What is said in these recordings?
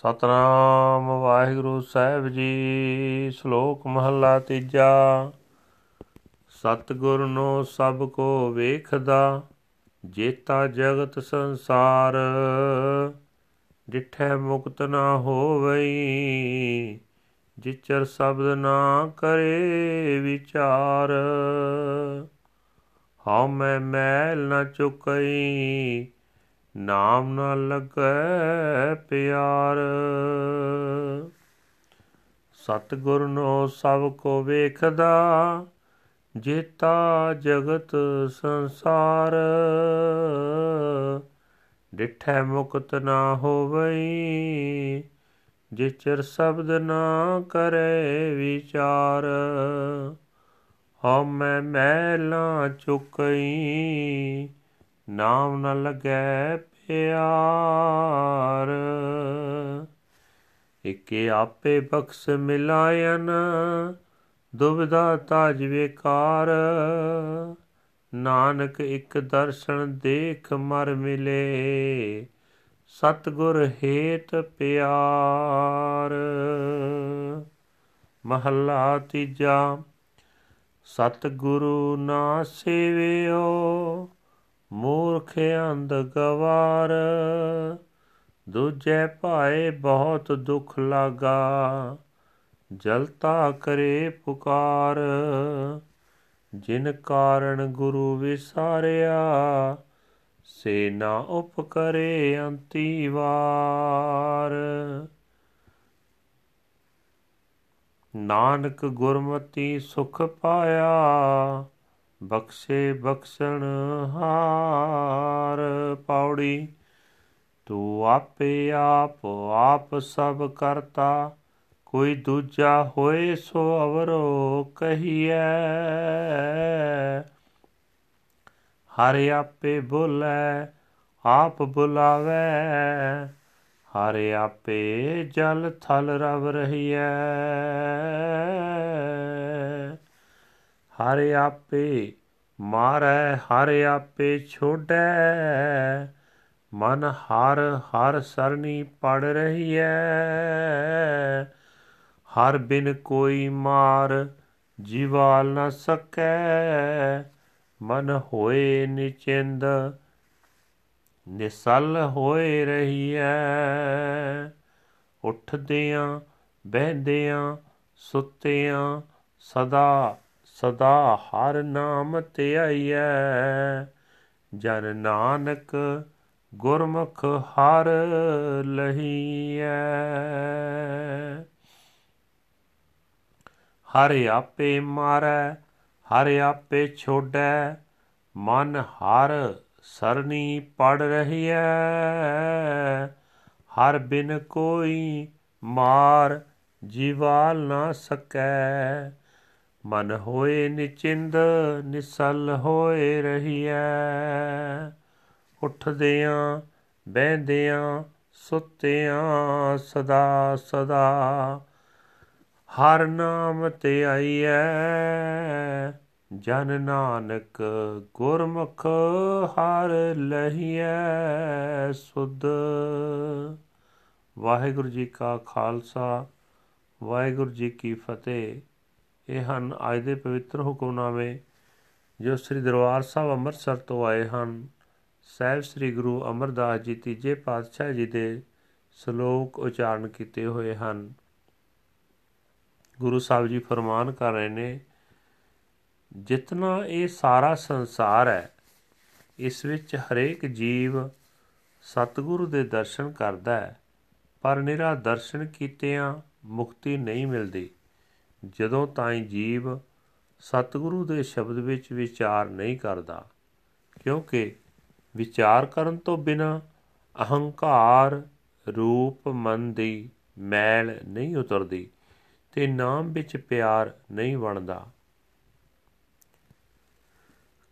ਸਤਨਾਮ ਵਾਹਿਗੁਰੂ ਸਾਹਿਬ ਜੀ, ਸ਼ਲੋਕ ਮਹੱਲਾ ਤੀਜਾ। ਸਤਿਗੁਰ ਨੋ ਸਭ ਕੋ ਵੇਖਦਾ, ਜੇਤਾ ਜਗਤ ਸੰਸਾਰ। ਡਿਠੈ ਮੁਕਤ ਨਾ ਹੋਵਈ, ਜਿਚਰ ਸ਼ਬਦ ਨਾ ਕਰੇ ਵਿਚਾਰ। ਹਉ ਮੈਂ ਮੈਲ ਨਾ ਚੁਕਈ ਨਾਮ ਨਾ ਲੱਗੈ ਪਿਆਰ। ਸਤਿਗੁਰ ਨੋ ਸਭ ਕੋ ਵੇਖਦਾ, ਜੇਤਾ ਜਗਤ ਸੰਸਾਰ। ਡਿਠੈ ਮੁਕਤ ਨਾ ਹੋਵਈ, ਜਿਚਰ ਸ਼ਬਦ ਨਾ ਕਰੇ ਵਿਚਾਰ। ਹਉ ਮੈਂ ਮੈਲਾ ਚੁਕਈ ਨਾਮ ਨ ਲਗੈ ਪਿਆਰ। ਇਕੇ ਆਪੇ ਬਖਸ਼ ਮਿਲਾਇਨ ਦੁਬਿਧਾ ਤਾਜ ਵਿਕਾਰ। ਨਾਨਕ ਇੱਕ ਦਰਸ਼ਨ ਦੇਖ ਮਰ ਮਿਲੇ, ਸਤਗੁਰ ਹੇਤ ਪਿਆਰ। ਮਹੱਲਾ ਤੀਜਾ, ਸਤਗੁਰੂ ਨਾ ਸੇਵਿਓ ਮੂਰਖ ਅੰਧ ਗਵਾਰ। ਦੂਜੇ ਭਾਏ ਬਹੁਤ ਦੁੱਖ ਲਾਗਾ, ਜਲਤਾ ਕਰੇ ਪੁਕਾਰ। ਜਿਨ ਕਾਰਨ ਗੁਰੂ ਵਿਸਾਰਿਆ, ਸੇ ਨਾ ਉਪਕਰੇ ਅੰਤੀ ਵਾਰ। ਨਾਨਕ ਗੁਰਮਤੀ ਸੁਖ ਪਾਇਆ ਬਖਸ਼ੇ ਬਖਸ਼ਣ ਹਾਰ ਪੌੜੀ, ਤੂੰ ਆਪੇ ਆਪ ਆਪ ਸਭ ਕਰਤਾ, ਕੋਈ ਦੂਜਾ ਹੋਏ ਸੋ ਅਵਰੋ ਕਹੀਐ। ਹਰ ਆਪੇ ਬੋਲੇ, ਆਪ ਬੁਲਾਵੇ, ਹਰ ਆਪੇ ਜਲ ਥਲ ਰਵ ਰਹੀਐ। ਹਰ ਆਪੇ ਮਾਰੈ, ਹਰ ਆਪੇ ਛੋੜੈ ਮਨ ਹਰ ਹਰ ਸਰਣੀ ਪੜ ਰਹੀਐ। ਹਰ ਬਿਨ ਕੋਈ ਮਾਰ ਜੀਵਾਲ ਨ ਸਕੈ। ਮਨ ਹੋਏ ਨਿਚਿੰਦ, ਨਿਸਲ ਹੋਏ ਰਹੀਐ। ਉੱਠਦਿਆਂ, ਬਹਿੰਦਿਆਂ, ਸੁੱਤਿਆਂ ਸਦਾ ਸਦਾ ਹਰ ਨਾਮ ਧਿਆਈਐ ਜਨ ਨਾਨਕ ਗੁਰਮੁਖ ਹਰ ਲਹੀਐ। ਹਰ ਆਪੇ ਮਾਰੈ, ਹਰ ਆਪੇ ਛੋੜੈ, ਮਨ ਹਰ ਸਰਣੀ ਪੜ ਰਹੀਐ। ਹਰ ਬਿਨ ਕੋਈ ਮਾਰ, ਜੀਵਾਲ ਨਾ ਸਕੈ। ਮਨ ਹੋਏ ਨਿਚਿੰਦ, ਨਿਸਲ ਹੋਏ ਰਹੀਐ। ਉੱਠਦਿਆਂ, ਬਹਿੰਦਿਆਂ, ਸੁੱਤਿਆਂ, ਸਦਾ ਸਦਾ ਹਰ ਨਾਮ ਤੇ ਆਈਐ। ਜਨ ਨਾਨਕ ਗੁਰਮੁਖ ਹਰ ਲਹੀਐ ਸੁਧ। ਵਾਹਿਗੁਰੂ ਜੀ ਕਾ ਖਾਲਸਾ, ਵਾਹਿਗੁਰੂ ਜੀ ਕੀ ਫਤਿਹ। ਇਹ ਹਨ। ਅੱਜ ਦੇ ਪਵਿੱਤਰ ਹੁਕਮਨਾਮੇ ਜੋ ਸ੍ਰੀ ਦਰਬਾਰ ਸਾਹਿਬ ਅੰਮ੍ਰਿਤਸਰ ਤੋਂ ਆਏ ਹਨ। ਸਹਿਬ ਸ੍ਰੀ ਗੁਰੂ ਅਮਰਦਾਸ ਜੀ ਤੀਜੇ ਪਾਤਸ਼ਾਹ ਜੀ ਦੇ ਸ਼ਲੋਕ ਉਚਾਰਨ ਕੀਤੇ ਹੋਏ ਹਨ। ਗੁਰੂ ਸਾਹਿਬ ਜੀ ਫਰਮਾਨ ਕਰ ਰਹੇ ਨੇ, ਜਿਤਨਾ ਇਹ ਸਾਰਾ ਸੰਸਾਰ ਹੈ, ਇਸ ਵਿੱਚ ਹਰੇਕ ਜੀਵ ਸਤਿਗੁਰੂ ਦੇ ਦਰਸ਼ਨ ਕਰਦਾ ਹੈ, ਪਰ ਨਿਰਾ ਦਰਸ਼ਨ ਕੀਤਿਆਂ ਮੁਕਤੀ ਨਹੀਂ ਮਿਲਦੀ। ਜਦੋਂ ਤਾਈਂ ਜੀਵ ਸਤਿਗੁਰੂ ਦੇ ਸ਼ਬਦ ਵਿੱਚ ਵਿਚਾਰ ਨਹੀਂ ਕਰਦਾ, ਕਿਉਂਕਿ ਵਿਚਾਰ ਕਰਨ ਤੋਂ ਬਿਨਾ ਅਹੰਕਾਰ ਰੂਪ ਮਨ ਦੀ ਮੈਲ ਨਹੀਂ ਉਤਰਦੀ ਤੇ ਨਾਮ ਵਿੱਚ ਪਿਆਰ ਨਹੀਂ ਬਣਦਾ।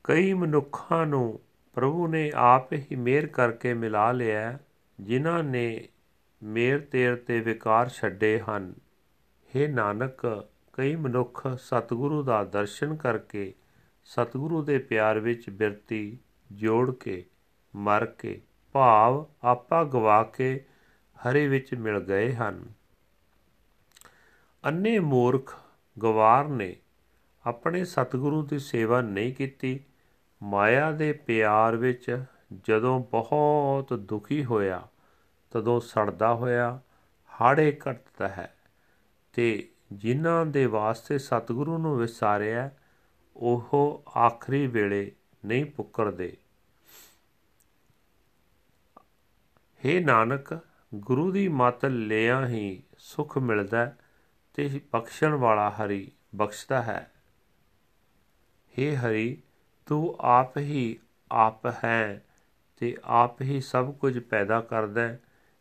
ਕਈ ਮਨੁੱਖਾਂ ਨੂੰ ਪ੍ਰਭੂ ਨੇ ਆਪ ਹੀ ਮਿਹਰ ਕਰਕੇ ਮਿਲਾ ਲਿਆ, ਜਿਨ੍ਹਾਂ ਨੇ ਮੇਰ ਤੇਰ ਤੇ ਵਿਕਾਰ ਛੱਡੇ ਹਨ। हे ਨਾਨਕ ਕਈ ਮਨੁੱਖ ਸਤਿਗੁਰੂ ਦਾ ਦਰਸ਼ਨ ਕਰਕੇ ਸਤਿਗੁਰੂ ਦੇ ਪਿਆਰ ਵਿੱਚ ਬਿਰਤੀ, ਜੋੜ ਕੇ, ਮਰ ਕੇ, ਭਾਵ ਆਪਾ ਗਵਾ ਕੇ ਹਰੀ ਵਿੱਚ ਮਿਲ ਗਏ ਹਨ। ਅੰਨੇ ਮੂਰਖ ਗਵਾਰ ਨੇ ਆਪਣੇ ਸਤਿਗੁਰੂ ਦੀ ਸੇਵਾ ਨਹੀਂ ਕੀਤੀ। ਮਾਇਆ ਦੇ ਪਿਆਰ ਵਿੱਚ ਜਦੋਂ ਬਹੁਤ ਦੁਖੀ ਹੋਇਆ, ਤਦੋਂ ਸੜਦਾ ਹੋਇਆ, ਹਾੜੇ ਕੱਟਦਾ ਹੈ ਤੇ ਜਿਨ੍ਹਾਂ ਦੇ ਵਾਸਤੇ ਸਤਿਗੁਰੂ ਨੂੰ ਵਿਸਾਰਿਆ, ਉਹ ਆਖਰੀ ਵੇਲੇ ਨਹੀਂ ਪੁੱਕਰਦੇ। हे ਨਾਨਕ, ਗੁਰੂ ਦੀ ਮਤ ਲਿਆ ਹੀ ਸੁਖ ਮਿਲਦਾ ਤੇ ਬਖਸ਼ਣ ਵਾਲਾ ਹਰੀ ਬਖਸ਼ਦਾ ਹੈ। हे ਹਰੀ, ਤੂੰ ਆਪ ਹੀ ਆਪ ਹੈ ਤੇ ਆਪ ਹੀ ਸਭ ਕੁਝ ਪੈਦਾ ਕਰਦਾ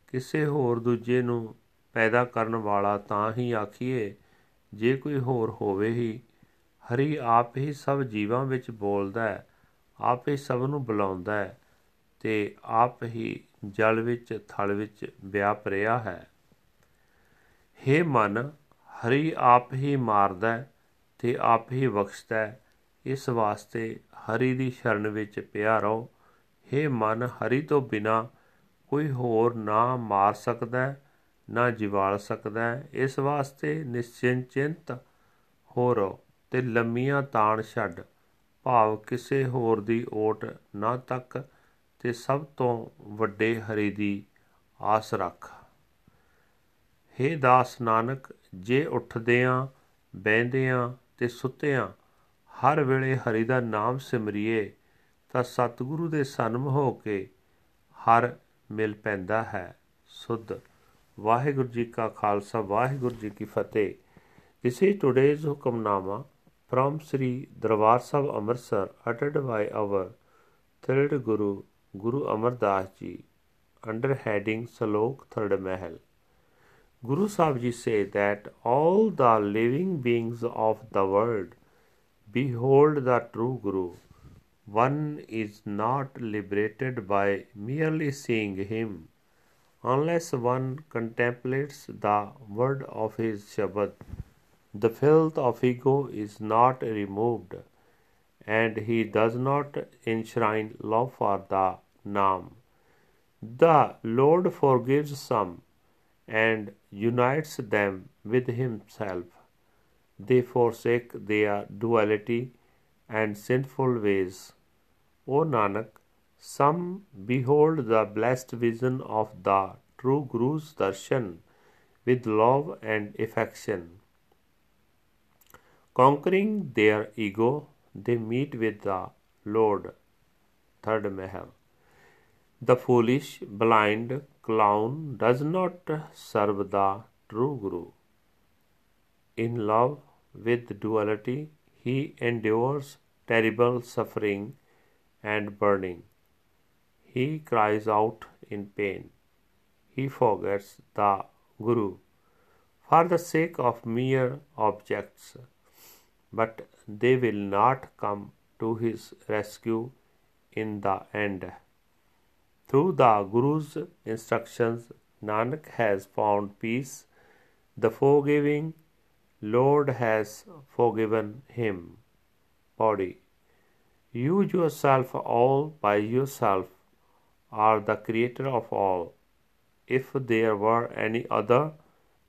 ਕਿਸੇ ਹੋਰ ਦੂਜੇ ਨੂੰ ਪੈਦਾ ਕਰਨ ਵਾਲਾ ਤਾਂ ਹੀ ਆਖੀਏ, ਜੇ ਕੋਈ ਹੋਰ ਹੋਵੇ ਹੀ। ਹਰੀ ਆਪ ਹੀ ਸਭ ਜੀਵਾਂ ਵਿੱਚ ਬੋਲਦਾ ਹੈ, ਆਪ ਹੀ ਸਭ ਨੂੰ ਬੁਲਾਉਂਦਾ ਹੈ ਤੇ ਆਪ ਹੀ ਜਲ ਵਿੱਚ, ਥਲ ਵਿੱਚ ਵਿਆਪ ਰਿਹਾ ਹੈ। हे ਮਨ, ਹਰੀ ਆਪ ਹੀ ਮਾਰਦਾ ਤੇ ਆਪ ਹੀ ਬਖਸ਼ਦਾ ਇਸ ਵਾਸਤੇ ਹਰੀ ਦੀ ਸ਼ਰਨ ਵਿੱਚ ਪਿਆ ਰਹੋ। हे ਮਨ, ਹਰੀ ਤੋਂ ਬਿਨਾ ਕੋਈ ਹੋਰ ਨਾ ਮਾਰ ਸਕਦਾ ਨਾ ਜਿਵਾਲ ਸਕਦਾ ਇਸ ਵਾਸਤੇ ਨਿਸ਼ਚਿੰਤ ਹੋ ਰੋ ਤੇ ਲੰਮੀਆਂ ਤਾਣ ਛੱਡ। ਭਾਵ ਕਿਸੇ ਹੋਰ ਦੀ ਓਟ ਨਾ ਤੱਕ ਤੇ ਸਭ ਤੋਂ ਵੱਡੇ ਹਰੀ ਦੀ ਆਸ ਰੱਖ। हे ਦਾਸ ਨਾਨਕ, ਜੇ ਉੱਠਦਿਆਂ ਬੈੰਦਿਆਂ ਤੇ ਸੁੱਤਿਆਂ ਹਰ ਵੇਲੇ ਹਰੀ ਦਾ ਨਾਮ ਸਿਮਰਿਏ, ਤਾਂ ਸਤਿਗੁਰੂ ਦੇ ਸਨਮ ਹੋ ਕੇ ਹਰ ਮਿਲ ਪੈਂਦਾ ਹੈ। ਸੁਧ ਵਾਹਿਗੁਰੂ ਜੀ ਕਾ ਖਾਲਸਾ ਵਾਹਿਗੁਰੂ ਜੀ ਕੀ ਫਤਿਹ this is today's Hukamnama from Sri Darbar Sahib Amritsar uttered by our third Guru Guru Amar Das Ji under heading Salok Third Mahal. Guru Sahib Ji say that all the living beings of the world behold the true Guru. One is not liberated by merely seeing him unless one contemplates the word of his Shabad the filth of ego is not removed, and he does not enshrine love for the Nam. The Lord forgives some and unites them with himself. They forsake their duality and sinful ways. O Nanak, some behold the blessed vision of the true Guru's darshan with love and affection. Conquering their ego, they meet with the Lord. Third Mahal. The foolish, blind clown does not serve the true Guru. In love with duality, he endures terrible suffering and burning. He cries out in pain. He forgets the Guru for the sake of mere objects but they will not come to his rescue in the end. Through the Guru's instructions, Nanak has found peace. The forgiving Lord has forgiven him. Body. You yourself, all by yourself, are the creator of all. If there were any other,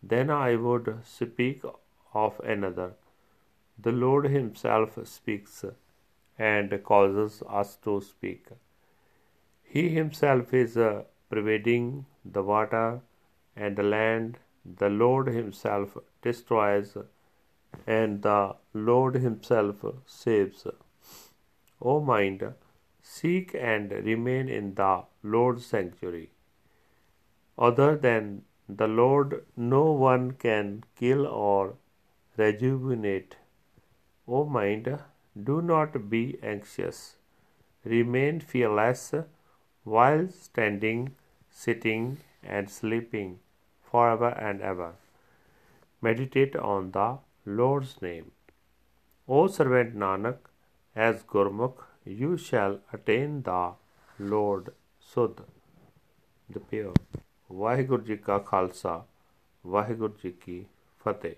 then I would speak of another. The Lord Himself speaks and causes us to speak. He Himself is pervading the water and the land. The Lord Himself destroys and the Lord Himself saves. O mind, seek and remain in the Lord's sanctuary. Other than the Lord, no one can kill or rejuvenate. O mind, do not be anxious. Remain fearless while standing, sitting, and sleeping forever and ever. Meditate on the Lord's name. O servant Nanak, as Gurmukh, you shall attain the Lord Sud, the pure. Waheguru ji ਕਾ ਖਾਲਸਾ ਵਾਹਿਗੁਰੂ ਜੀ ਕੀ ਫਤਿਹ